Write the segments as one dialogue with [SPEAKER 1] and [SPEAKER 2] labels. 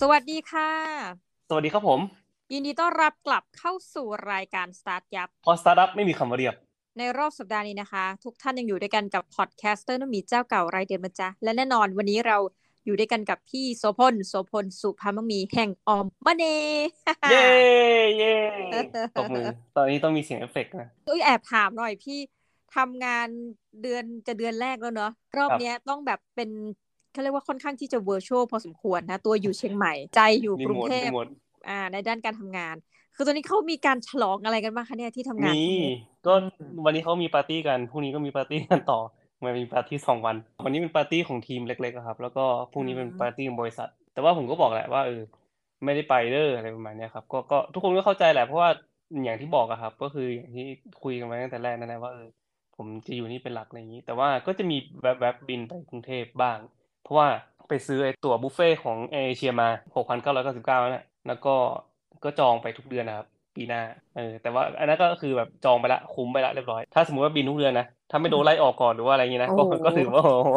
[SPEAKER 1] สวัสดีค่ะ
[SPEAKER 2] สวัสดีครับผม
[SPEAKER 1] ยินดีต้อนรับกลับเข้าสู่รายการ StartYupเพ
[SPEAKER 2] ราร์ทอัพไม่มีคำว่าเรียบ
[SPEAKER 1] ในรอบสัปดาห์นี้นะคะ ทุกท่านยังอยู่ด้วยกันกับพอดแคสเตอร์นุ่มหมีเจ้าเก่ารายเดือนมาจ้ะและแน่นอนวันนี้เราอยู่ด้วยกันกับพี่โสพลโสพลสุภาพมังมีแห่ง aomMONEY เย้
[SPEAKER 2] เย้ตบมือตอนนี้ต้องมีเสียงเอฟเฟกต์นะ
[SPEAKER 1] อุ้ยแอบถามหน่อยพี่ทำงานเดือนจะเดือนแรกแล้วเนอะรอบ
[SPEAKER 2] ครับ
[SPEAKER 1] เนี้ยต้องแบบเป็น เขาเรียกว่าค่อนข้างที่จะ virtual พอสมควรนะ ตัวอยู่เชียงใหม่ ใจอยู่
[SPEAKER 2] รี
[SPEAKER 1] กรุง
[SPEAKER 2] โมท
[SPEAKER 1] เท
[SPEAKER 2] รี
[SPEAKER 1] พ
[SPEAKER 2] โมท
[SPEAKER 1] อ่า ในด้านการทำงาน คือตอนนี้เขามีการฉลองอะไรกันบ้างคะเนี่ยที่ทำงาน
[SPEAKER 2] มีก็วันนี้เขามีปาร์ตี้กันพรุ่งนี้ก็มีปาร์ตี้กันต่อมันมีปาร์ตี้สองวัน วันนี้เป็นปาร์ตี้ของทีมเล็กๆอะครับ แล้วก็พรุ่งนี้เป็นปาร์ตี้ของบริษัท แต่ว่าผมก็บอกแหละว่าเออไม่ได้ไปเด้ออะไรประมาณเนี้ยครับ ก็ก็ทุกคนก็เข้าใจแหละเพราะว่าอย่างที่บอกอะครับ ก็คืออย่างที่คุยกันไว้ตั้งแต่แรกนั่นแหละว่าเออผมจะอยู่นี่เป็นหลักอะไรอย่างนี้ แต่ว่าก็จะมีแวบๆบินไปกรุงเทพบ้างเพ ราะว่าไปซื้อไอ้ตั๋วบุฟเฟ่ของแอร์เอเชียมา 6,999นั่นแหละแล้วก็ก็จองไปทุกเดือนนะครับ ปีหน้าเออแต่ว่าอันนั้นก็คือแบบจองไปละคุ้มไปละเรียบร้อย ถ้าสมมติว่าบินทุกเดือนนะถ้าไม่โดนไล่ออกก่อนหรือว่าอะไรอย่างงี้นะก็
[SPEAKER 1] โอ้โห
[SPEAKER 2] ก็ถือว่าโอ้โห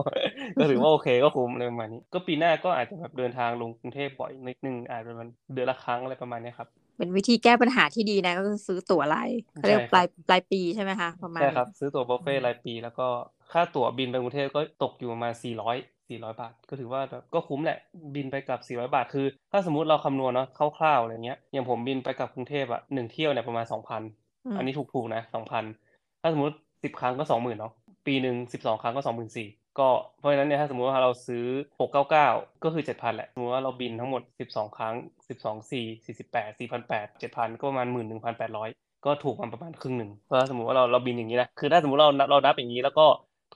[SPEAKER 2] ก็ถือว่าโอเคก็คุ้มอะไรประมาณนี้ ก็ปีหน้าก็อาจจะแบบเดินทางลงกรุงเทพบ่อยนิดนึงอาจจะมันเดือนละครั้งอะไรประมาณเนี้ยครับ
[SPEAKER 1] เป็นวิธีแก้ปัญหาที่ดีนะก็คือซื้อตั๋วรายเขาเรียก
[SPEAKER 2] ใช่ครับ
[SPEAKER 1] ปลายปลายปีใช่ไหมคะประมาณ
[SPEAKER 2] ใช่ครับ
[SPEAKER 1] นี้
[SPEAKER 2] ซื้อตั๋วบุฟเฟ่ต์รายปี แล้วก็ค่าตั๋วบินไปกรุงเทพก็ตกอยู่ประมาณ400 400บาท ก็ถือว่าแบบก็คุ้มแหละ บินไปกลับ400บาท คือ ถ้าสมมุติเราคำนวณเนาะคร่าวๆอะไรเงี้ย อย่างผมบินไปกลับกรุงเทพอะหนึ่งเที่ยวเนี่ยประมาณ2,000
[SPEAKER 1] อืม
[SPEAKER 2] อันนี้ถูกๆนะ2,000ถ้าสมมติ10ครั้งก็20,000เนาะ ปีหนึ่ง12ครั้งก็24,000ก็เพราะฉะนั้นเนี่ยถ้าสมมุติว่าเราซื้อ 699 ก็คือ 7,000 แหละ สมมุติว่าเราบินทั้งหมด 12 ครั้ง 12 4 48 4,800 7,000 ก็ประมาณ 11,800 ก็ถูกมาประมาณครึ่งหนึ่งเพราะสมมติว่าเราเราบินอย่างนี้นะ คือถ้าสมมติเราเรานับอย่างนี้แล้วก็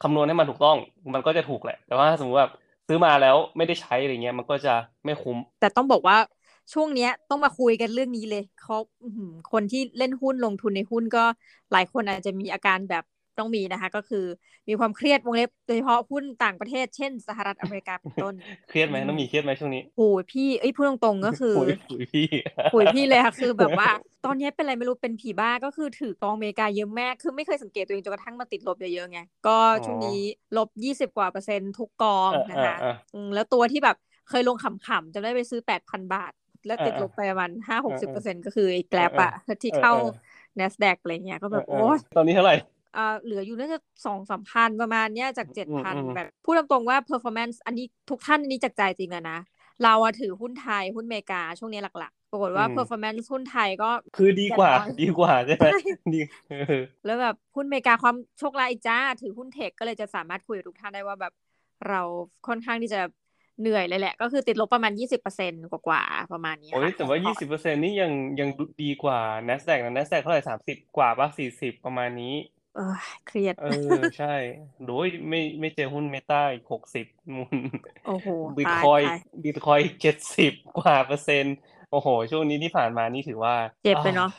[SPEAKER 2] คำนวณให้มันถูกต้องมันก็จะถูกแหละ แต่ว่าถ้าสมมติแบบซื้อมาแล้วไม่ได้ใช้อะไรเงี้ยมันก็จะไม่คุ้ม
[SPEAKER 1] แต่ต้องบอกว่าช่วงเนี้ยต้องมาคุยกันเรื่องนี้เลยเขาคนที่เล่นหุ้นลงทุนในหุ้นก็หลายคนอาจจะมีอาการแบบ ต้องมีนะคะ ก็คือมีความเครียดวงเล็บโดยเฉพาะหุ้นต่างประเทศเช่นสหรัฐอเมริกาเป็นต้น
[SPEAKER 2] เครียดไหมน้องหมีเครียดไหมช่วงนี้
[SPEAKER 1] โอ้ยพี่เอ้ยพูดตรงๆก็คือ
[SPEAKER 2] ปุ๋ยปุ๋ยพี่
[SPEAKER 1] คุยพี่เลยค่ะคือแบบว่า ตอนนี้เป็นอะไรไม่รู้เป็นผีบ้าก็คือถือกองอเมริกาเยอะมากคือไม่เคยสังเกตตัวเองจนกระทั่งมาติดลบเยอะๆไงก็
[SPEAKER 2] อ๋อ
[SPEAKER 1] ช่วงนี้ลบยี่สิบกว่าเปอร์เซ็นต์ทุกกอง
[SPEAKER 2] เออ
[SPEAKER 1] นะคะ
[SPEAKER 2] เออเออ
[SPEAKER 1] อืมแล้วตัวที่แบบเคยลงขำๆจำได้ไปซื้อแปดพันบาท แล้วติด
[SPEAKER 2] เออ
[SPEAKER 1] ลบไปประมาณห้าหก
[SPEAKER 2] เอ
[SPEAKER 1] สิบ
[SPEAKER 2] อ
[SPEAKER 1] เปอร์
[SPEAKER 2] เอ
[SPEAKER 1] เซ็
[SPEAKER 2] อน
[SPEAKER 1] ต์ก็คือไอ้แกลบอะที่
[SPEAKER 2] เออ
[SPEAKER 1] เข้า
[SPEAKER 2] เออ
[SPEAKER 1] NASDAQ อะไรเงี้ยก็แบบ
[SPEAKER 2] เออเออ
[SPEAKER 1] โอ้ย
[SPEAKER 2] ตอนนี้เท่าไหร่
[SPEAKER 1] อ่า เหลืออยู่น่าจะสองสามพันประมาณเนี้ยจากเจ็ด
[SPEAKER 2] อืม
[SPEAKER 1] พัน
[SPEAKER 2] อืม
[SPEAKER 1] แบบพูดตรงๆว่า performance อันนี้ทุกท่านอันนี้จากใจจริงอะนะ เราอะถือหุ้นไทยหุ้นอเมริกาช่วงนี้หลักๆ ปรากฏว่า
[SPEAKER 2] อืม
[SPEAKER 1] performance หุ้นไทยก็
[SPEAKER 2] คือดีกว่า
[SPEAKER 1] อย่างน้อย
[SPEAKER 2] ดีกว่าใช่ไหม
[SPEAKER 1] ใช่
[SPEAKER 2] ดีเออ
[SPEAKER 1] แล้วแบบหุ้นอเมริกาความโชคร้ายจ้า ถือหุ้นเทคก็เลยจะสามารถคุยกับทุกท่านได้ว่าแบบเราค่อนข้างที่จะเหนื่อยเลยแหละ ก็คือติดลบประมาณยี่สิบเปอร์เซ็นกว่าๆประมาณนี้
[SPEAKER 2] โอ้ย
[SPEAKER 1] ค่ะ
[SPEAKER 2] แต่ว่า
[SPEAKER 1] ของพอร์ต
[SPEAKER 2] 20%นี่ยังยังดีกว่า NASDAQ นะ NASDAQ เท่าไหร่ 30 กว่าป่ะ40 ประมาณนี้
[SPEAKER 1] เออเครียด
[SPEAKER 2] เออ ใช่โดยไม่ไม่เจอหุ้นเมตาอีก60มุน
[SPEAKER 1] โอ้โห
[SPEAKER 2] บิต
[SPEAKER 1] ตาย
[SPEAKER 2] คอย
[SPEAKER 1] ตาย
[SPEAKER 2] บิตคอย70กว่าเปอร์เซ็นต์โอ้โห ช่วงนี้ที่ผ่านมานี่ถือว่า
[SPEAKER 1] เจ็บไปเนาะ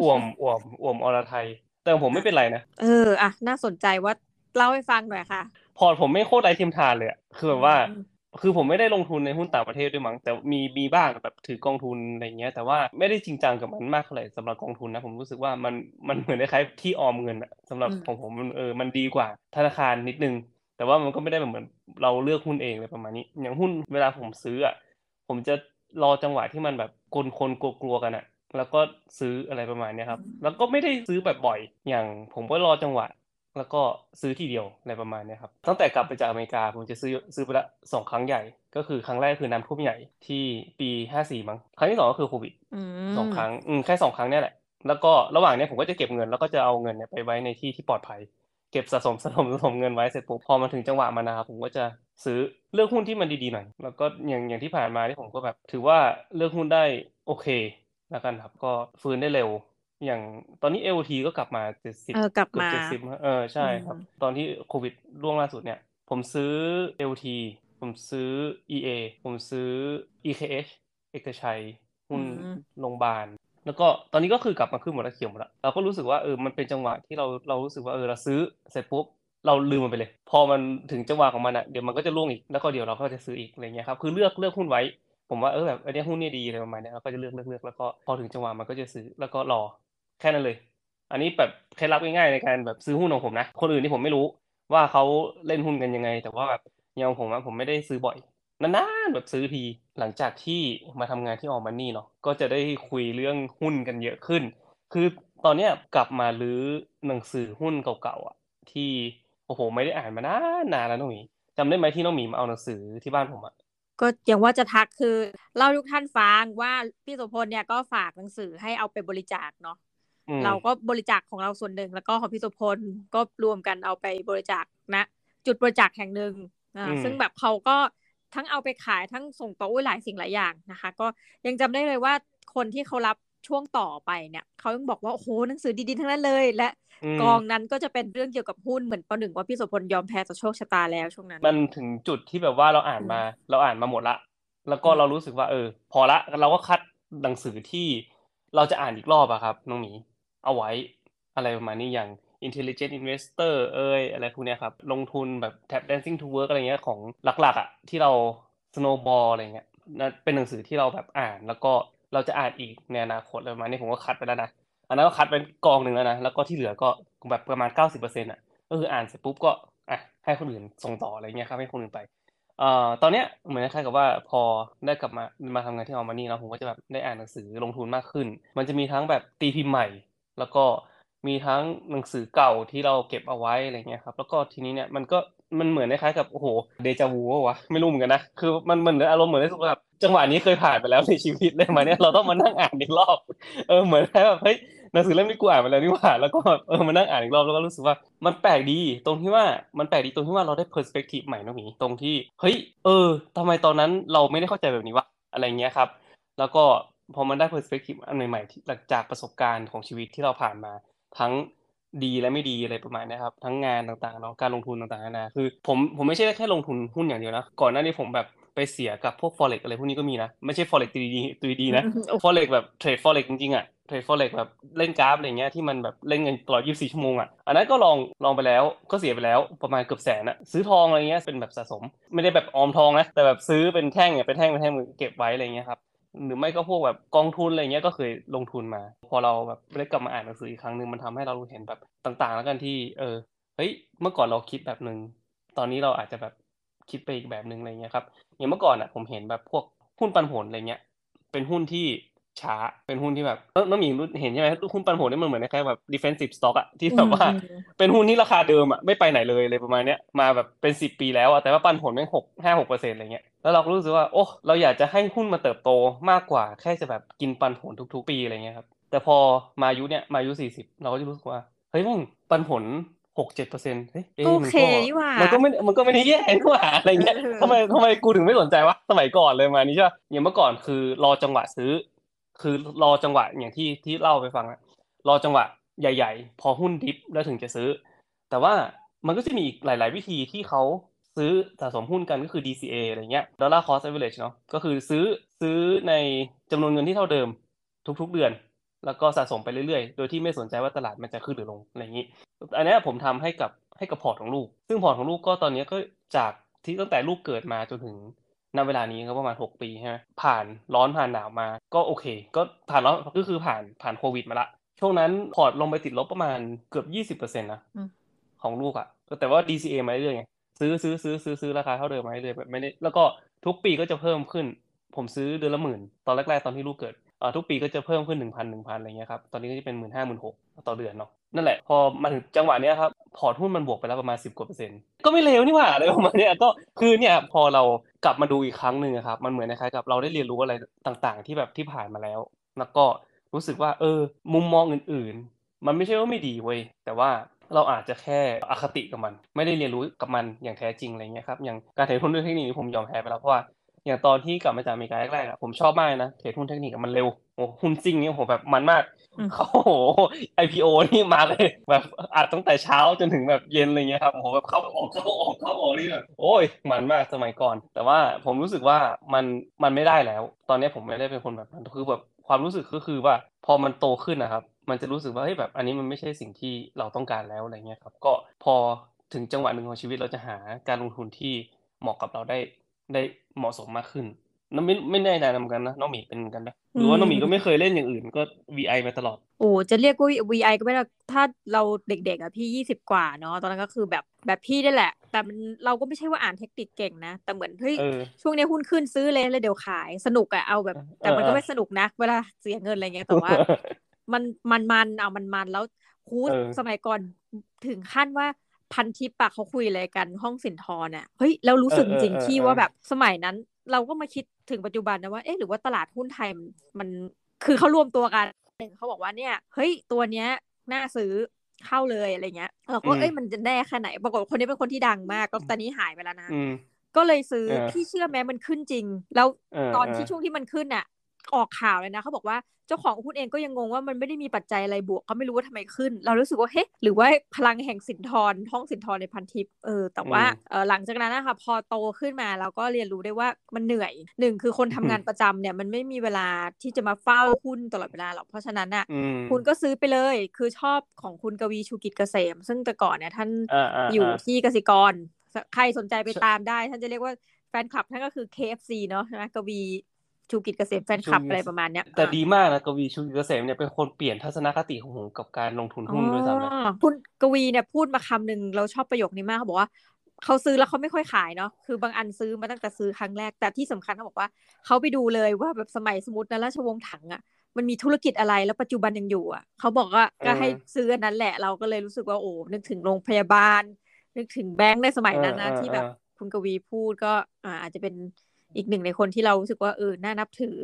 [SPEAKER 2] อ่วมอ่วมอ่วมอรไทย แต่ของผมไม่เป็นไรนะ
[SPEAKER 1] เออ อะ น่าสนใจว่าเล่าให้ฟังหน่อยค่ะ
[SPEAKER 2] พอร์ตผมไม่โคตรไร้เทียมทานเลยอะคือแบบว่า
[SPEAKER 1] อืม
[SPEAKER 2] คือผมไม่ได้ลงทุนในหุ้นต่างประเทศด้วยมั้งแต่มีมีบ้างแบบถือกองทุนอะไรเงี้ย แต่ว่าไม่ได้จริงจังกับมันมากเท่าไหร่สำหรับกองทุนนะผมรู้สึกว่ามันมันเหมือนคล้ายๆที่ออมเงินอะสำหรับ
[SPEAKER 1] อืม
[SPEAKER 2] ของผมมันเออมันดีกว่าธนาคารนิดนึง แต่ว่ามันก็ไม่ได้แบบเหมือนเราเลือกหุ้นเองเลยประมาณนี้ อย่างหุ้นเวลาผมซื้ออะผมจะรอจังหวะที่มันแบบคนคนกลัวๆกันอะแล้วก็ซื้ออะไรประมาณเนี้ยครับ แล้วก็ไม่ได้ซื้อแบบบ่อย อย่างผมก็รอจังหวะ แล้วก็ซื้อทีเดียวอะไรประมาณเนี้ยครับตั้งแต่กลับไปจากอเมริกาผมจะซื้อซื้อไปละสองครั้งใหญ่ ก็คือครั้งแรกคือน้ำท่วมใหญ่ที่ปีห้าสี่มั้งครั้งที่สองก็คือโควิด
[SPEAKER 1] อื
[SPEAKER 2] สอง
[SPEAKER 1] ม
[SPEAKER 2] ครั้งอืมแค่สองครั้งเนี่ยแหละ แล้วก็ระหว่างเนี้ยผมก็จะเก็บเงินแล้วก็จะเอาเงินเนี่ยไปไว้ในที่ที่ปลอดภัย เก็บสะสมสะสมสะสมเงินไว้เสร็จปุ๊บพอมาถึงจังหวะมันนะครับผมก็จะซื้อเลือกหุ้นที่มันดีๆหน่อยแล้วก็อย่างอย่างที่ผ่านมาที่ผมก็แบบ ถือว่าเลือกหุ้นได้โอเคแล้วกันครับก็ฟื้นได้เร็ว อย่างตอนนี้ LT ก็กลับมาเจ็ดสิบ
[SPEAKER 1] เออกลับ
[SPEAKER 2] เกือบ
[SPEAKER 1] มา
[SPEAKER 2] เจ็ดสิบเออใช่ครับ
[SPEAKER 1] อืม
[SPEAKER 2] ตอนที่โควิดล่วงล่าสุดเนี่ย ผมซื้อ LT ผมซื้อ EA ผมซื้อ EKH เอกชัยหุ้น
[SPEAKER 1] อืม
[SPEAKER 2] โรงพยาบาลแล้วก็ตอนนี้ก็คือกลับมาขึ้นหมดแล้วเขียวหมดแล้วเราก็รู้สึกว่าเออมันเป็นจังหวะที่เราเรารู้สึกว่าเออเราซื้อเสร็จปุ๊บเราลืมมันไปเลย พอมันถึงจังหวะของมันอะเดี๋ยวมันก็จะล่วงอีกแล้วก็เดี๋ยวเราก็จะซื้ออีกอะไรเงี้ยครับคือเลือกเลือกหุ้นไว้ ผมว่าเออแบบอันเนี้ยหุ้นเนี่ยดีอะไรประมาณเนี้ยเราก็จะเลือกเลือกเลือกแล้วก็พอถึงจังหวะมันก็จะซื้อแล้วก็รอ แค่นั้นเลย อันนี้แบบเคล็ดลับง่ายๆในการแบบซื้อหุ้นของผมนะ คนอื่นที่ผมไม่รู้ว่าเขาเล่นหุ้นกันยังไง แต่ว่าแบบอย่างผมอะผมไม่ได้ซื้อบ่อยนานๆแบบซื้อทีหลังจากที่มาทำงานที่ออมมันนี่เนาะก็จะได้คุยเรื่องหุ้นกันเยอะขึ้น คือตอนเนี้ยกลับมาลื้อหนังสือหุ้นเก่าๆอะที่โอ้โหไม่ได้อ่านมานานนานแล้วน้องหมีจำได้ไหมที่น้องหมีมาเอาหนังสือที่บ้านผมอะ
[SPEAKER 1] ก็อย่างว่าจะทักคือเล่าทุกท่านฟังว่าพี่โสพลเนี่ยก็ฝากหนังสือให้เอาไปบริจาคเนาะ เราก็บริจาคของเราส่วนหนึ่ง แล้วก็ของพี่โสพลก็รวมกันเอาไปบริจาคนะ จุดบริจาคแห่งหนึ่งอ่าซึ่งแบบเขาก็ทั้งเอาไปขายทั้งส่งต่อหลายสิ่งหลายอย่างนะคะ ก็ยังจำได้เลยว่าคนที่เขารับช่วงต่อไปเนี่ยเขาต้องบอกว่าโอ้โหหนังสือดีๆทั้งนั้นเลย และกองนั้นก็จะเป็นเรื่องเกี่ยวกับหุ้นเหมือนประหนึ่งว่าพี่โสพลยอมแพ้ต่อโชคชะตาแล้วช่วงนั้น
[SPEAKER 2] มันถึงจุดที่แบบว่าเราอ่านมา เราอ่านมาหมดละ แล้วก็เรารู้สึกว่าเออ พอละเราก็คัดหนังสือที่เราจะอ่านอีกรอบอะครับน้องหมี เอาไว้อะไรประมาณนี้อย่าง intelligent investor เอ้ยอะไรพวกนี้ครับ ลงทุนแบบ tap dancing to work อะไรเงี้ยของหลักๆอะที่เรา snowball อะไรเงี้ยนั่นเป็นหนังสือที่เราแบบอ่าน แล้วก็เราจะอ่านอีกในอนาคตอะไรประมาณนี้ผมก็คัดไปแล้วนะอันนั้นก็คัดเป็นกองหนึ่งแล้วนะแล้วก็ที่เหลือก็แบบประมาณเก้าสิบเปอร์เซ็นต์อะก็คืออ่านเสร็จปุ๊บก็อะให้คนอื่นส่งต่ออะไรเงี้ยครับให้คนอื่นไปเอ่อตอนเนี้ยเหมือนคล้ายกับว่าพอได้กลับมามาทำงานที่ออมมานี่เนาะผมก็จะแบบได้อ่านหนังสือลงทุนมากขึ้น มันจะมีทั้งแบบตีพิมพ์ใหม่ แล้วก็มีทั้งหนังสือเก่าที่เราเก็บเอาไว้อะไรเงี้ยครับ แล้วก็ทีนี้เนี่ยมันก็มันเหมือนคล้ายกับโอ้โหเดจาวูวะไม่รู้เหมือนกันนะคือมันเหมือนอารมณ์เหมือนได้สุขแบบจังหวะนี้เคยผ่านไปแล้วในชีวิตเลยมาเนี่ยเราต้องมานั่งอ่านอีกรอบเออเหมือนแบบเฮ้ยหนังสือเล่มนี้กูอ่านไปแล้วนี่หว่าแล้วก็เออมานั่งอ่านอีกรอบแล้วก็รู้สึกว่ามันแปลกดี ตรงที่ว่ามันแปลกดีตรงที่ว่าเราได้ perspective ใหม่นะมีตรงที่เฮ้ยเออทำไมตอนนั้นเราไม่ได้เข้าใจแบบนี้วะอะไรเงี้ยครับ แล้วก็ พอมันได้ perspective อันใหม่ๆหลังจากประสบการณ์ของชีวิตที่เราผ่านมา ทั้งดีและไม่ดีอะไรประมาณนี้ครับ ทั้งงานต่างๆเนาะการลงทุนต่างๆนะคือ ผมผมไม่ใช่แค่ลงทุนหุ้นอย่างเดียวนะก่อนหน้านี้ผมแบบไปเสียกับพวก forex อะไรพวกนี้ก็มีนะ ไม่ใช่ forex 3D 3D นะ forex แบบเทรด forex จริงๆอะเทรด forex แบบเล่นกราฟอะไรเงี้ยที่มันแบบเล่นกันตลอด 24 ชั่วโมงอะอันนั้นก็ลองลองไปแล้วก็เสียไปแล้วประมาณเกือบแสนอะซื้อทองอะไรเงี้ยเป็นแบบสะสม ไม่ได้แบบออมทองนะแต่แบบซื้อเป็นแท่งเนี่ยเป็นแท่งเป็นแท่งเก็บไว้อะไรเงี้ยครับ หรือไม่ก็พวกแบบกองทุนอะไรเงี้ยก็เคยลงทุนมา พอเราแบบได้กลับมาอ่านหนังสืออีกครั้งหนึ่งมันทำให้เราเห็นแบบต่างๆ แล้วกันที่ เออเฮ้ยเมื่อก่อนเราคิดแบบหนึ่งตอนนี้เราอาจจะแบบคิดไปอีกแบบหนึ่งอะไรเงี้ยครับอย่างเมื่อก่อนอะผมเห็นแบบพวกหุ้นปันผลอะไรเงี้ยเป็นหุ้นที่ ช้า เป็นหุ้นที่แบบน้องหมีเห็นใช่ไหมหุ้นปันผลนี่มันเหมือนคล้ายแบบ defensive stock อะที่แบบว่าเป็นหุ้นที่ราคาเดิมอะไม่ไปไหนเลยเลยประมาณเนี้ยมาแบบเป็นสิบปีแล้วอะแต่ว่าปันผลแม่งหกห้าหกเปอร์เซ็นต์อะไรเงี้ยแล้วเราก็รู้สึกว่าโอ้เราอยากจะให้หุ้นมาเติบโตมากกว่าแค่จะแบบกินปันผลทุก ๆ ปีอะไรเงี้ยครับแต่พอมาอายุเนี้ยมาอายุสี่สิบเราก็จะรู้สึกว่าเฮ้ยแม่งปันผลหกเจ็ดเปอร์เซ็นต์เฮ้ย
[SPEAKER 1] โอเคนี่ว่า
[SPEAKER 2] มันก็ไม่มันก็ไม่ได้แย่นี่ว่าอะไรเงี้ยทำไมทำไมกูถึงไม่สนใจวะสมัยก่อนเลยมานี้ใช่อย่างเมื่อก่อนคือรอจังหวะซื้อ คือรอจังหวะอย่างที่ที่เล่าไปฟังอะรอจังหวะใหญ่ ๆ พอหุ้นดิฟแล้วถึงจะซื้อ แต่ว่ามันก็จะมีอีกหลาย ๆ วิธีที่เขาซื้อสะสมหุ้นกันก็คือ DCA อะไรเงี้ย Dollar Cost Average เนาะก็คือซื้อซื้อในจำนวนเงินที่เท่าเดิมทุก ๆ เดือน แล้วก็สะสมไปเรื่อยๆ โดยที่ไม่สนใจว่าตลาดมันจะขึ้นหรือลงอะไรอย่างนี้ อันนี้ผมทำให้กับให้กับพอร์ตของลูก ซึ่งพอร์ตของลูกก็ตอนนี้ก็จากที่ตั้งแต่ลูกเกิดมาจนถึง ณเวลานี้ก็ประมาณหกปีใช่ไหมผ่านร้อนผ่านหนาวมา ก็โอเค ก็ผ่านร้อนก็คือผ่านผ่านโควิดมาละ ช่วงนั้นพอร์ตลงไปติดลบประมาณเกือบยี่สิบเปอร์เซ็นต์นะของลูกอะแต่ว่า DCA มาเรื่อยไงซื้อซื้อซื้อซื้อซื้อราคาเท่าเดิมมาเรื่อยแบบไม่ได้แล้วก็ทุกปีก็จะเพิ่มขึ้น ผมซื้อเดือนละหมื่น ตอนแรกๆตอนที่ลูกเกิดอ่าทุกปีก็จะเพิ่มขึ้นหนึ่งพันหนึ่งพันอะไรเงี้ยครับ ตอนนี้ก็จะเป็นหมื่นห้าหมื่นหกต่อเดือนเนาะ นั่นแหละ พอมาถึงจังหวะนี้ครับพอร์ตหุ้นมันบวกไปแล้วประมาณสิบกว่าเปอร์เซ็นต์ก็ไม่เลวนี่หว่าอะไรประมาณนี้ก็คือเนี่ยพอเรากลับมาดูอีกครั้งหนึ่งครับมันเหมือนคล้ายกับเราได้เรียนรู้อะไรต่างๆ ที่แบบที่ผ่านมาแล้ว แล้วก็รู้สึกว่า เออ มุมมองอื่นๆ มันไม่ใช่ว่าไม่ดีเว้ยแต่ว่าเราอาจจะแค่อคติกับมัน ไม่ได้เรียนรู้กับมันอย่างแท้จริงอะไรเงี้ยครับอย่างการเทรดหุ้นด้วยเทคนิคผมยอมแพ้ไปแล้วเพราะว่าอย่างตอนที่กลับมาจากอเมริกาแรกๆอะผมชอบมากนะเทรดหุ้นเทคนิคมันเร็ว โอ้หุ้นซิ่งนี่โหแบบมันมากโอ้โห IPO นี่มาเลยแบบอัดตั้งแต่เช้าจนถึงแบบเย็นอะไรเงี้ยครับโอ้โหแบบเข้าออกเข้าออกเข้าออกนี่แบบโอ้ยมันมากสมัยก่อน แต่ว่าผมรู้สึกว่ามันมันไม่ได้แล้ว ตอนนี้ผมไม่ได้เป็นคนแบบนั้นคือแบบความรู้สึกก็คือว่าพอมันโตขึ้นนะครับ มันจะรู้สึกว่าเฮ้ยแบบอันนี้มันไม่ใช่สิ่งที่เราต้องการแล้วอะไรเงี้ยครับก็พอถึงจังหวะหนึ่งของชีวิตเราจะหาการลงทุนที่เหมาะกับเราได้ได้เหมาะสมมากขึ้น น้องไม่ไม่แน่ใจเหมือนกันนะน้องหมีเป็นเหมือนกันนะหรือว่าน้องหมีก็ไม่เคยเล่นอย่างอื่นก็ VI มาตลอด
[SPEAKER 1] โอ้จะเรียกว่า VI ก็ไม่ได้ถ้าเราเด็กๆอะพี่ยี่สิบกว่าเนาะตอนนั้นก็คือแบบแบบพี่ได้แหละ แต่มันเราก็ไม่ใช่ว่าอ่านเทคนิคเก่งนะ แต่เหมือนเฮ้ย
[SPEAKER 2] เออ
[SPEAKER 1] ช่วงนี้หุ้นขึ้นซื้อเลยแล้วเดี๋ยวขายสนุกอะเอาแบบ แต่มัน
[SPEAKER 2] เออ
[SPEAKER 1] ก็ไม่สนุกนะเวลาเสียเงินอะไรเงี้ยแต่ว่า มันมันมันเอามันมันแล้วคูด
[SPEAKER 2] เออ
[SPEAKER 1] สมัยก่อนถึงขั้นว่าพันทิปอะเขาคุยอะไรกันห้องสินทรน่ะเฮ้ยเรารู้สึกจริงๆที่ว่าแบบสมัยนั้น เราก็มาคิดถึงปัจจุบันนะว่าเอ๊ะหรือว่าตลาดหุ้นไทยมันมันคือเขารวมตัวกันหนึ่งเขาบอกว่าเนี่ยเฮ้ยตัวเนี้ยน่าซื้อเข้าเลยอะไรเงี้ยเราก็
[SPEAKER 2] อืม
[SPEAKER 1] เอ้ยมันจะแน่แค่ไหนปรากฏว่าคนนี้เป็นคนที่ดังมากก็ตอนนี้หายไปแล้วนะ
[SPEAKER 2] อืม
[SPEAKER 1] ก็เลยซื้อ
[SPEAKER 2] เออ
[SPEAKER 1] พี่เชื่อไหมมันขึ้นจริง แล้ว
[SPEAKER 2] เออ
[SPEAKER 1] ตอน
[SPEAKER 2] เออ
[SPEAKER 1] ที่ช่วงที่มันขึ้นน่ะ ออกข่าวเลยนะเขาบอกว่าเจ้าของหุ้นเองก็ยังงงว่ามันไม่ได้มีปัจจัยอะไรบวกเขาไม่รู้ว่าทำไมขึ้น เรารู้สึกว่าเฮ้หรือว่าพลังแห่งสินทรห้องสินทรในพันทิปเออแต่ว่าเออหลังจากนั้นนะคะพอโตขึ้นมาเราก็เรียนรู้ได้ว่ามันเหนื่อยหนึ่งคือคนทำงานประจำเนี่ยมันไม่มีเวลาที่จะมาเฝ้าหุ้นตลอดเวลาหรอกเพราะฉะนั้นน่ะ
[SPEAKER 2] อืม
[SPEAKER 1] คุณก็ซื้อไปเลยคือชอบของคุณกวีชูกิจเกษม ซึ่งแต่ก่อนเนี่ยท่าน
[SPEAKER 2] อ่าอ่า
[SPEAKER 1] อยู่
[SPEAKER 2] อ่า
[SPEAKER 1] ที่กสิกร ใครสนใจไป
[SPEAKER 2] ใช่
[SPEAKER 1] ตามได้ ท่านจะเรียกว่าแฟนคลับท่านก็คือ KFC เนาะใช่ไหมกวี ชูกิจเกษมแฟนคลับอะไรประมาณเนี้ย
[SPEAKER 2] แต่
[SPEAKER 1] อะ
[SPEAKER 2] ดีมากนะกวีชูเกษมเนี่ยเป็นคนเปลี่ยนทัศนคติของผมกับการลงทุนหุ้นด้วยซ้ำนะ
[SPEAKER 1] อ๋อคุณกวีเนี่ยพูดมาคำหนึ่งเราชอบประโยคนี้มากเขาบอกว่าเขาซื้อแล้วเขาไม่ค่อยขายเนาะคือบางอันซื้อมาตั้งแต่ซื้อครั้งแรกแต่ที่สำคัญเขาบอกว่าเขาไปดูเลยว่าแบบสมัยสมมตินะราชวงศ์ถังอะมันมีธุรกิจอะไรแล้วปัจจุบันยังอยู่อะเขาบอกว่าก็ให้ซื้ออันนั้นแหละเราก็เลยรู้สึกว่าโอ้นึกถึงโรงพยาบาล นึกถึงแบงค์ในสมัยนั้นนะ
[SPEAKER 2] เออเออ
[SPEAKER 1] ที่แบบ
[SPEAKER 2] เออ
[SPEAKER 1] คุณกวีพูดก็อ่าอาจจะเป็น อีกหนึ่งในคนที่เรารู้สึกว่าเออน่านับถือ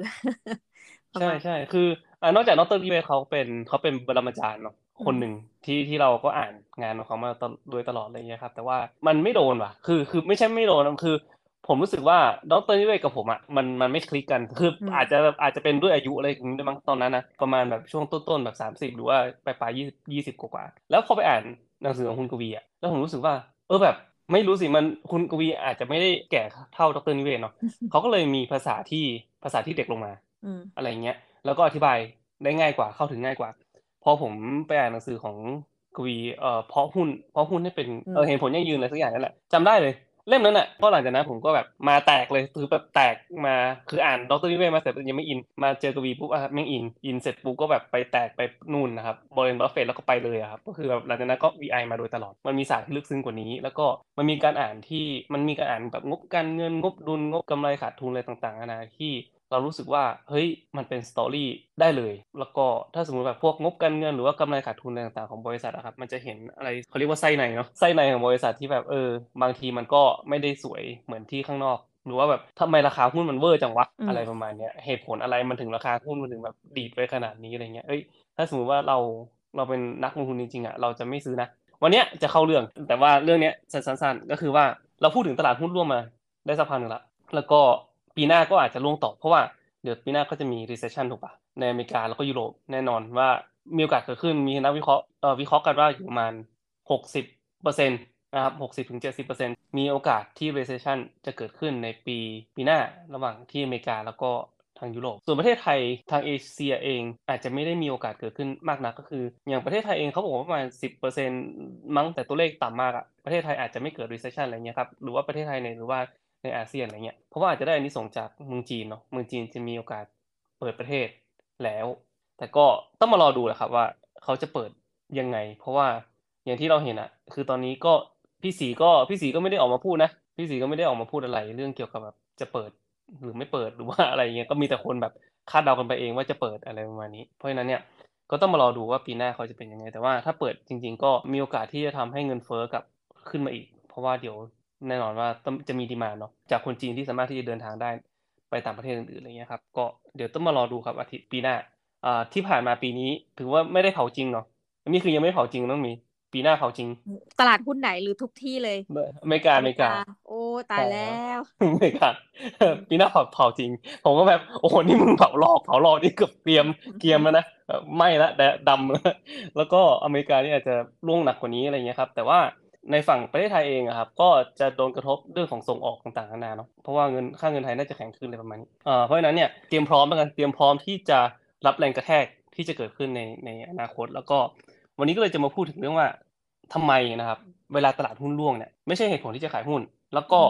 [SPEAKER 1] ประ
[SPEAKER 2] ใช่
[SPEAKER 1] มาณ
[SPEAKER 2] ใช่คืออ่านอกจากดรลีเวเขาเป็นเขาเป็นบรมาจารย์เนาะ
[SPEAKER 1] อืม
[SPEAKER 2] คนหนึ่งที่ที่เราก็อ่านงานของเขามาตลโดยตลอดอะไรเงี้ยครับ แต่ว่ามันไม่โดนว่ะ คือคือไม่ใช่ไม่โดนนะคือ ผมรู้สึกว่าดรลีเวกับผมอะมันมันไม่คลิกกันคืออ
[SPEAKER 1] ม
[SPEAKER 2] อาจจะอาจจะเป็นด้วยอายุอะไรอย่างนี้ด้วยมั้งตอนนั้นนะประมาณแบบช่วงต้นๆแบบสามสิบหรือว่าปลายปลายยี่ยี่สิบกว่าๆแล้วพอไปอ่านหนังสือของคุณกวีอะแล้วผมรู้สึกว่า เออแบบ ไม่รู้สิมันคุณกวีอาจจะไม่ได้แก่เท่าดรนิเวศน์เนาะเขาก็เลยมีภาษาที่ภาษาที่เด็กลงมา
[SPEAKER 1] อืม
[SPEAKER 2] อะไรเงี้ย แล้วก็อธิบายได้ง่ายกว่าเข้าถึงง่ายกว่าพอผมไปอ่านหนังสือของกวีเอ่อเพาะหุ้นเพาะหุ้นให้เป็น
[SPEAKER 1] อืม
[SPEAKER 2] เออเห็นผลยั่งยืนอะไรสักอย่างนั่นแหละจำได้เลย เล่มนั้นอะก็หลังจากนั้นผมก็แบบมาแตกเลยคือแบบแตกมาคืออ่านดรนิเวศน์มาเสร็จยังไม่อิน มาเจอกวีปุ๊บอะแม่งอินอินเสร็จปุ๊บก็แบบไปแตกไปนู่นนะครับวอร์เรนบัฟเฟตต์แล้วก็ไปเลยอะครับก็คือแบบหลังจากนั้นก็ VI มาโดยตลอดมันมีศาสตร์ที่ลึกซึ้งกว่านี้ แล้วก็มันมีการอ่านที่มันมีการอ่านแบบงบการเงินงบดุลงบกำไรขาดทุนอะไรต่างๆนานาที่ เรารู้สึกว่าเฮ้ยมันเป็นสตอรี่ได้เลย แล้วก็ถ้าสมมติแบบพวกงบการเงินหรือว่ากำไรขาดทุนอะไรต่างๆของบริษัทอะครับมันจะเห็นอะไรเขาเรียกว่าไส้ในเนาะไส้ในของบริษัทที่แบบเออ บางทีมันก็ไม่ได้สวยเหมือนที่ข้างนอกหรือว่าแบบทำไมราคาหุ้นมันเวอร์จังวะ
[SPEAKER 1] อืม
[SPEAKER 2] อะไรประมาณเนี้ยเหตุผลอะไรมันถึงราคาหุ้นมันถึงแบบดีดไปขนาดนี้อะไรเงี้ยเอ้ยถ้าสมมติว่าเราเราเป็นนักลงทุนจริงๆอะเราจะไม่ซื้อนะวันเนี้ยจะเข้าเรื่องแต่ว่าเรื่องเนี้ยสั้นๆก็คือว่าเราพูดถึงตลาดหุ้นร่วมมาได้สักพักหนึ่งละแล้วก็ ปีหน้าก็อาจจะร่วงต่อเพราะว่าเดี๋ยวปีหน้าก็จะมี recession ถูกปะในอเมริกาแล้วก็ยุโรปแน่นอนว่ามีโอกาสเกิดขึ้นมีนักวิเคราะห์เอ่อวิเคราะห์กันว่าอยู่ประมาณ 60เปอร์เซ็นต์นะครับ60ถึง70เปอร์เซ็นต์มีโอกาสที่ recession จะเกิดขึ้นในปีปีหน้าระหว่างที่อเมริกาแล้วก็ทางยุโรป ส่วนประเทศไทยทางเอเชียเองอาจจะไม่ได้มีโอกาสเกิดขึ้นมากนักก็คือ อย่างประเทศไทยเองเขาบอกว่าประมาณ 10%มั้งแต่ตัวเลขต่ำมากอะประเทศไทยอาจจะไม่เกิด recession อะไรเงี้ยครับ หรือว่าประเทศไทยในหรือว่า ในอาเซียนอะไรเงี้ยเพราะว่าอาจจะได้อันนี้ส่งจากเมืองจีนเนาะเมืองจีนจะมีโอกาสเปิดประเทศแล้ว แต่ก็ต้องมารอดูแหละครับว่าเขาจะเปิดยังไง เพราะว่าอย่างที่เราเห็นอะคือตอนนี้ก็พี่สีก็พี่สีก็ไม่ได้ออกมาพูดนะพี่สีก็ไม่ได้ออกมาพูดอะไร เรื่องเกี่ยวกับแบบจะเปิดหรือไม่เปิดหรือว่าอะไรเงี้ยก็มีแต่คนแบบคาดเดากันไปเองว่าจะเปิดอะไรประมาณนี้ เพราะฉะนั้นเนี่ยก็ต้องมารอดูว่าปีหน้าเขาจะเป็นยังไง แต่ว่าถ้าเปิดจริง ๆ ก็มีโอกาสที่จะทำให้เงินเฟ้อกับขึ้นมาอีก เพราะว่าเดี๋ยว แน่นอนว่าต้องจะมีดีมานเนาะจากคนจีนที่สามารถที่จะเดินทางได้ไปต่างประเทศอื่นๆอะไรเงี้ยครับก็เดี๋ยวต้องมารอดูครับอาทิตย์ปีหน้าอ่าที่ผ่านมาปีนี้ถือว่าไม่ได้เผาจริงเนาะอันนี้คือยังไม่เผาจริงต้องมีปีหน้าเผาจริง
[SPEAKER 1] ตลาดหุ้นไหนหรือทุกที่เลย
[SPEAKER 2] อเมริกาอเมริกา
[SPEAKER 1] โอ้ตายแล้ว
[SPEAKER 2] ไม่ครับปีหน้าเผาเผาจริง ผมก็แบบโอ้โหนี่มึงเผาหลอกเผาหลอกนี่เกือบเตรียมเกรียมแล้วนะเอ่อไหม่ละแดะดำแล้วแล้วก็อเมริกานี่อาจจะร่วงหนักกว่านี้อะไรเงี้ยครับ แต่ว่า ในฝั่งประเทศไทยเองครับ ก็จะโดนกระทบเรื่องของส่งออกต่างๆนานาเนาะเพราะว่าเงินค่าเงินไทยน่าจะแข็งขึ้นเลยประมาณนี้เอ่อเพราะฉะนั้นเนี่ยเตรียมพร้อมแล้วกันเตรียมพร้อมที่จะรับแรงกระแทกที่จะเกิดขึ้นในในอนาคต แล้วก็วันนี้ก็เลยจะมาพูดถึงเรื่องว่าทำไมนะครับ เวลาตลาดหุ้นร่วงเนี่ยไม่ใช่เหตุผลที่จะขายหุ้น แล้วก็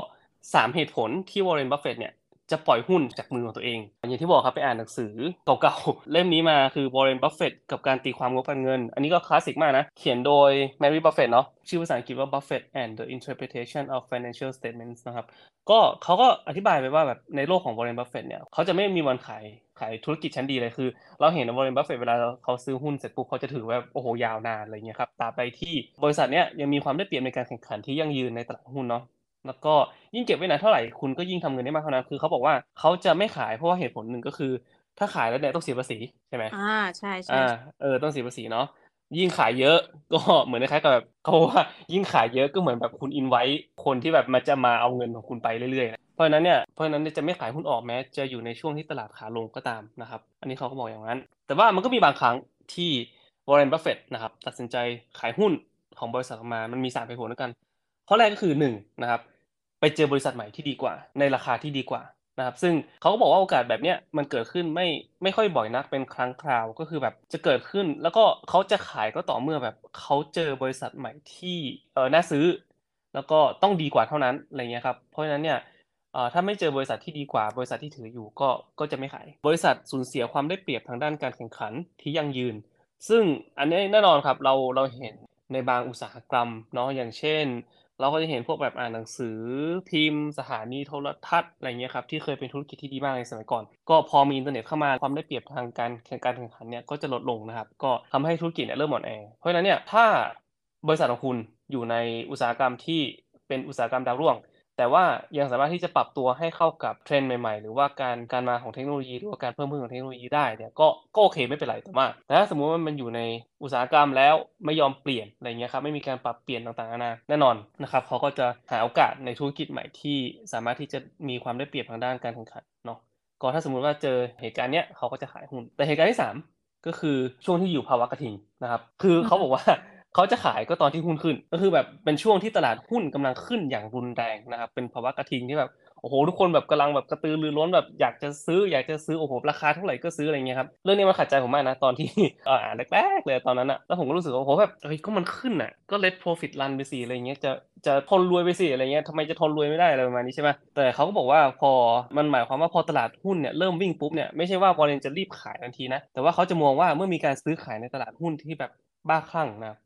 [SPEAKER 2] สามเหตุผลที่วอร์เรนบัฟเฟตเนี่ย จะปล่อยหุ้นจากมือของตัวเอง อย่างที่บอกครับไปอ่านหนังสือเก่าๆ เล่มนี้มาคือ Warren Buffett กับการตีความงบการเงิน อันนี้ก็คลาสสิกมากนะ เขียนโดย Mary Buffett เนาะชื่อภาษาอังกฤษว่า Buffett and the Interpretation of Financial Statements นะครับ ก็เขาก็อธิบายไปว่าแบบในโลกของ Warren Buffett เนี่ยเขาจะไม่มีวันขายขายธุรกิจชั้นดีเลยคือ เราเห็น Warren Buffett เวลาเขาซื้อหุ้นเสร็จปุ๊บเขาจะถือว่าโอ้โหยาวนานอะไรเงี้ยครับตาบใดที่บริษัทเนี้ยยังมีความได้เปรียบในการแข่งขันที่ยั่งยืนในตลาดหุ้นเนาะ แล้วก็ยิ่งเก็บไว้นานเท่าไหร่คุณก็ยิ่งทำเงินได้มากเท่านั้นคือเขาบอกว่าเขาจะไม่ขายเพราะว่าเหตุผลหนึ่งก็คือ ถ้าขายแล้วเนี่ยต้องเสียภาษีใช่ไหม
[SPEAKER 1] อ่าใช่ใช่
[SPEAKER 2] อ่าเออต้องเสียภาษีเนาะยิ่งขายเยอะก็เหมือนคล้ายๆกับแบบเขาบอกว่ายิ่งขายเยอะก็เหมือนแบบคุณอินไว้คนที่แบบมาจะมาเอาเงินของคุณไปเรื่อยๆ เพราะฉะนั้นเนี่ยเพราะฉะนั้นเนี่ยจะไม่ขายหุ้นออกแม้ จะอยู่ในช่วงที่ตลาดขาลงก็ตามนะครับ อันนี้เขาก็บอกอย่างนั้น แต่ว่ามันก็มีบางครั้งที่วอร์เรนบัฟเฟตนะครับตัดสินใจขายหุ้นของบริษัทออกมา มันมีสามเหตุผลด้วยกันข้อแรกก็คือหนึ่งนะครับ ไปเจอบริษัทใหม่ที่ดีกว่า ในราคาที่ดีกว่านะครับซึ่งเขาก็บอกว่าโอกาสแบบเนี้ยมันเกิดขึ้นไม่ไม่ค่อยบ่อยนักเป็นครั้งคราวก็คือแบบจะเกิดขึ้น แล้วก็เขาจะขายก็ต่อเมื่อแบบเขาเจอบริษัทใหม่ที่เออน่าซื้อ แล้วก็ต้องดีกว่าเท่านั้นอะไรเงี้ยครับเพราะฉะนั้นเนี่ยเอ่อถ้าไม่เจอบริษัทที่ดีกว่า บริษัทที่ถืออยู่ก็ก็จะไม่ขาย บริษัทสูญเสียความได้เปรียบทางด้านการแข่งขันที่ยั่งยืน ซึ่งอันนี้แน่นอนครับเราเราเห็นในบางอุตสาหกรรมเนาะอย่างเช่น เราก็จะเห็นพวกแบบอ่านหนังสือพิมพ์ สถานีโทรทัศน์อะไรเงี้ยครับที่เคยเป็นธุรกิจที่ดีมากในสมัยก่อน ก็พอมีอินเทอร์เน็ตเข้ามาความได้เปรียบทางการแข่งการแข่งขันเนี่ยก็จะลดลงนะครับ ก็ทำให้ธุรกิจเนี่ยเริ่มอ่อนแอเพราะฉะนั้นเนี่ยถ้าบริษัทของคุณอยู่ในอุตสาหกรรมที่เป็นอุตสาหกรรมดาวรุ่ง แต่ว่ายังสามารถที่จะปรับตัวให้เข้ากับเทรนด์ใหม่ๆ หรือว่าการการมาของเทคโนโลยีหรือว่าการเพิ่มขึ้นของเทคโนโลยีได้เนี่ยก็ก็โอเคไม่เป็นไรแต่ว่าแต่ถ้าสมมุติว่ามันอยู่ในอุตสาหกรรมแล้วไม่ยอมเปลี่ยนอะไรเงี้ยครับไม่มีการปรับเปลี่ยนต่างๆนานาแน่นอนนะครับเขาก็จะหาโอกาสในธุรกิจใหม่ที่สามารถที่จะมีความได้เปรียบทางด้านการแข่งขันเนาะก็ถ้าสมมุติว่าเจอเหตุการณ์เนี้ยเขาก็จะขายหุ้นแต่เหตุการณ์ที่สามก็คือช่วงที่อยู่ภาวะกระทิงนะครับคือเขาบอกว่า เขาจะขายก็ตอนที่หุ้นขึ้น ก็คือแบบเป็นช่วงที่ตลาดหุ้นกำลังขึ้นอย่างรุนแรงนะครับ เป็นภาวะกระทิงที่แบบโอ้โหทุกคนแบบกำลังแบบกระตือรือร้นแบบอยากจะซื้ออยากจะซื้อโอ้โหราคาเท่าไหร่ก็ซื้ออะไรเงี้ยครับเรื่องนี้มันขัดใจผมมากนะตอนที่อ่านแรกๆเลยตอนนั้นอะแล้วผมก็รู้สึกว่าโอ้โหแบบเฮ้ยก็มันขึ้นอะก็ let profit run ไปสิอะไรเงี้ยจะจะทนรวยไปสิอะไรเงี้ยทำไมจะทนรวยไม่ได้อะไรประมาณนี้ใช่ไหมแต่เขาก็บอกว่าพอมันหมายความว่าพอตลาดหุ้นเนี่ยเริ่มวิ่งปุ๊บเนี่ยไม่ใช่ว่าวอร์เรนจะรีบขายทันทีนะแต่ว่าเขาจะมองว่าเมื่อมีการซื้อขายในตลาดหุ้นที่แบบบ้าคลั่งนะ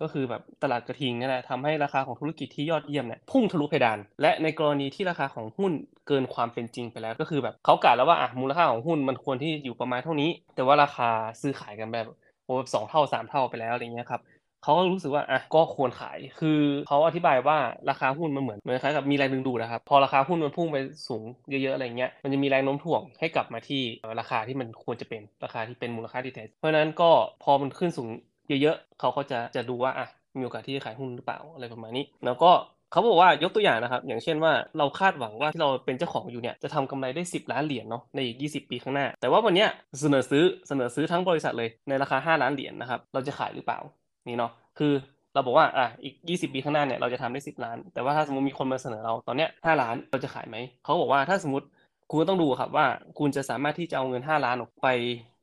[SPEAKER 2] ก็คือแบบตลาดกระทิงนี่แหละทำให้ราคาของธุรกิจที่ยอดเยี่ยมเนี่ยพุ่งทะลุเพดาน และในกรณีที่ราคาของหุ้นเกินความเป็นจริงไปแล้วก็คือแบบเขากะแล้วว่าอะมูลค่าของหุ้นมันควรที่อยู่ประมาณเท่านี้ แต่ว่าราคาซื้อขายกันแบบโอ้สองเท่าสามเท่าไปแล้วอะไรเงี้ยครับเขาก็รู้สึกว่าอะก็ควรขาย คือเขาอธิบายว่าราคาหุ้นมันเหมือนเหมือนคล้ายกับมีแรงดึงดูดนะครับ พอราคาหุ้นมันพุ่งไปสูงเยอะๆอะไรเงี้ย มันจะมีแรงโน้มถ่วงให้กลับมาที่ราคาที่มันควรจะเป็น ราคาที่เป็นมูลค่าที่แท้เพราะนั้นก็พอมันขึ้นสูง เยอะๆเขาก็จะจะดูว่าอะมีโอกาสที่จะขายหุ้นหรือเปล่าอะไรประมาณนี้ แล้วก็เขาบอกว่ายกตัวอย่างนะครับ อย่างเช่นว่าเราคาดหวังว่าที่เราเป็นเจ้าของอยู่เนี่ยจะทำกำไรได้ 10 ล้านเหรียญเนาะในอีก 20 ปีข้างหน้า แต่ว่าวันเนี้ยเสนอซื้อเสนอซื้อทั้งบริษัทเลยในราคา 5 ล้านเหรียญนะครับเราจะขายหรือเปล่านี่เนาะคือเราบอกว่าอะอีก 20 ปีข้างหน้าเนี่ยเราจะทำได้ 10 ล้าน แต่ว่าถ้าสมมติมีคนมาเสนอเราตอนเนี้ย5ล้านเราจะขายไหมเขาบอกว่าถ้าสมมติคุณต้องดูครับว่าคุณจะสามารถที่จะเอาเงิน 5 ล้านออกไป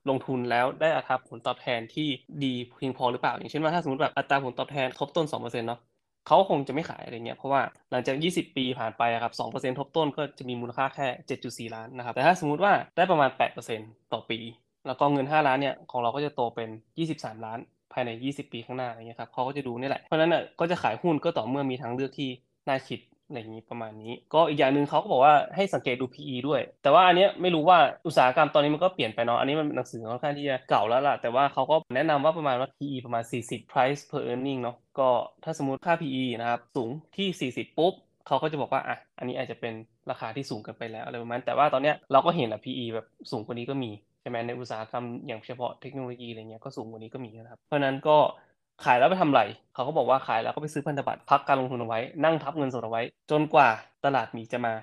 [SPEAKER 2] ลงทุนแล้วได้อัตราผลตอบแทนที่ดีเพียงพอหรือเปล่า อย่างเช่นว่าถ้าสมมติแบบอัตราผลตอบแทนทบต้น2%เนาะเขาคงจะไม่ขายอะไรเงี้ยเพราะว่าหลังจาก 20 ปีผ่านไปอะครับ2%ทบต้นก็จะมีมูลค่าแค่ 7.4 ล้านนะครับแต่ถ้าสมมติว่าได้ประมาณ 8%ต่อปี แล้วก็เงิน 5 ล้านเนี่ยของเราก็จะโตเป็น 23 ล้านภายใน 20 ปีข้างหน้าอะไรเงี้ยครับเขาก็จะดูนี่แหละเพราะฉะนั้นน่ะก็จะขายหุ้นก็ต่อเมื่อมีทางเลือกที่น่าคิด อะไรอย่างนี้ประมาณนี้ ก็อีกอย่างหนึ่งเขาก็บอกว่าให้สังเกตดู PE ด้วย แต่ว่าอันเนี้ยไม่รู้ว่าอุตสาหกรรมตอนนี้มันก็เปลี่ยนไปเนาะอันนี้มันหนังสือค่อนข้างที่จะเก่าแล้วล่ะ แต่ว่าเขาก็แนะนำว่าประมาณว่า PE ประมาณ 40 price per earning เนาะก็ถ้าสมมติค่า PE นะครับสูงที่ 40 ปุ๊บเขาก็จะบอกว่าอะอันนี้อาจจะเป็นราคาที่สูงเกินไปแล้วอะไรประมาณแต่ว่าตอนเนี้ยเราก็เห็นอะ PE แบบสูงกว่านี้ก็มีใช่ไหมในอุตสาหกรรมอย่างเฉพาะเทคโนโลยีอะไรเงี้ยก็สูงกว่านี้ก็มีนะครับเพราะนั้นก็ ขายแล้วไปทำไร เขาก็บอกว่าขายแล้วก็ไปซื้อพันธบัตรพักการลงทุนเอาไว้ นั่งทับเงินสดเอาไว้ จนกว่าตลาดมีจะมา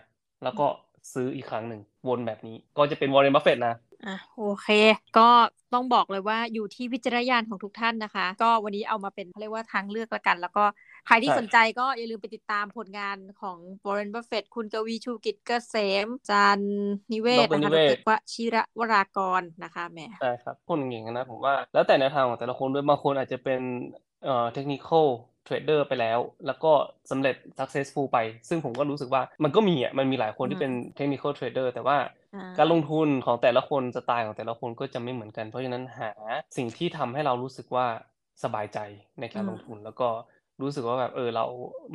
[SPEAKER 2] แล้วก็ซื้ออีกครั้งหนึ่งวนแบบนี้ ก็จะเป็นวอร์เรนบัฟเฟตนะ
[SPEAKER 1] อะโอเค ก็ต้องบอกเลยว่าอยู่ที่วิจารณญาณของทุกท่านนะคะ ก็วันนี้เอามาเป็นเขาเรียกว่าทางเลือกละกัน แล้วก็ ใครที่
[SPEAKER 2] ใช่
[SPEAKER 1] สนใจก็อย่าลืมไปติดตามผลงานของ Warren Buffett คุณกวีชูกิจเกษมจารย์นิเวศน์
[SPEAKER 2] ดร
[SPEAKER 1] นะคะ
[SPEAKER 2] นิเวศ
[SPEAKER 1] น์ เหมวชิรวรากรนะคะแหม
[SPEAKER 2] ใช่ครับคนเก่งๆนะผมว่า แล้วแต่แนวทางของแต่ละคนด้วยบางคนอาจจะเป็นเอ่อเทคนิคอลเทรดเดอร์ไปแล้ว แล้วก็สำเร็จ successful ไป ซึ่งผมก็รู้สึกว่ามันก็มีอะมันมีหลายคนที่เป็น technical trader แต่ว่า
[SPEAKER 1] อ่า
[SPEAKER 2] การลงทุนของแต่ละคนสไตล์ของแต่ละคนก็จะไม่เหมือนกัน เพราะฉะนั้นหาสิ่งที่ทำให้เรารู้สึกว่าสบายใจในการ
[SPEAKER 1] อืม
[SPEAKER 2] ลงทุนแล้วก็ รู้สึกว่าแบบเออเรา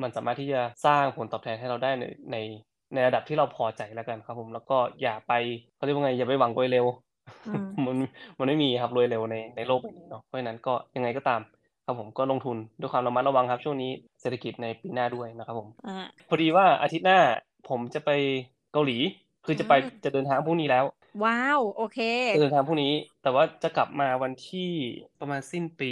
[SPEAKER 2] มันสามารถที่จะสร้างผลตอบแทนให้เราได้ในในในระดับที่เราพอใจแล้วกันครับ ผมแล้วก็อย่าไปเขาเรียกว่าไงอย่าไปหวังรวยเร็ว
[SPEAKER 1] อืม
[SPEAKER 2] มันมันไม่มีครับรวยเร็วในในโลกใบนี้เนาะเพราะฉะนั้นก็ยังไงก็ตามครับผมก็ลงทุนด้วยความระมัดระวังครับ ช่วงนี้เศรษฐกิจในปีหน้าด้วยนะครับผม
[SPEAKER 1] อ่า
[SPEAKER 2] พอดีว่าอาทิตย์หน้าผมจะไปเกาหลี คือจะไป
[SPEAKER 1] อืม
[SPEAKER 2] จะเดินทางพรุ่งนี้แล้ว
[SPEAKER 1] ว้าว โอเค
[SPEAKER 2] จะเดินทางพรุ่งนี้ แต่ว่าจะกลับมาวันที่ประมาณสิ้นปี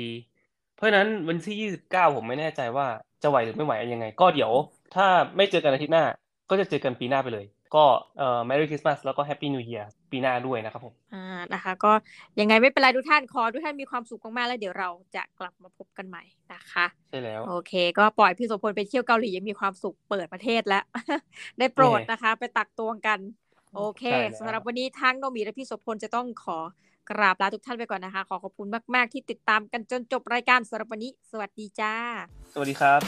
[SPEAKER 2] เพราะฉะนั้นวันที่29ผมไม่แน่ใจว่าจะไหวหรือไม่ไหวยังไง ก็เดี๋ยว ถ้าไม่เจอกันอาทิตย์หน้า ก็จะเจอกันปีหน้าไปเลย ก็เอ่อ Merry Christmas แล้วก็ Happy New Year ปีหน้าด้วยนะครับผม
[SPEAKER 1] อ่านะคะ ก็ยังไงไม่เป็นไรทุกท่านขอทุกท่านมีความสุขมากๆแล้วเดี๋ยวเราจะกลับมาพบกันใหม่นะคะ
[SPEAKER 2] ใช่แล้ว
[SPEAKER 1] โอเค ก็ปล่อยพี่โสพลไปเที่ยวเกาหลียังมีความสุขเปิดประเทศแล้ว ได้โปรดนะคะ ไปตักตวงกัน โอเค
[SPEAKER 2] ใช่แล้ว
[SPEAKER 1] สำหรับวันนี้ทั้งโนมีและพี่โสพลจะต้องขอ กราบลาทุกท่านไปก่อนนะคะ ขอขอบคุณมาก ๆ ที่ติดตามกันจนจบรายการสำหรับวันนี้ สวัสดีจ้า
[SPEAKER 2] สวัสดีครับ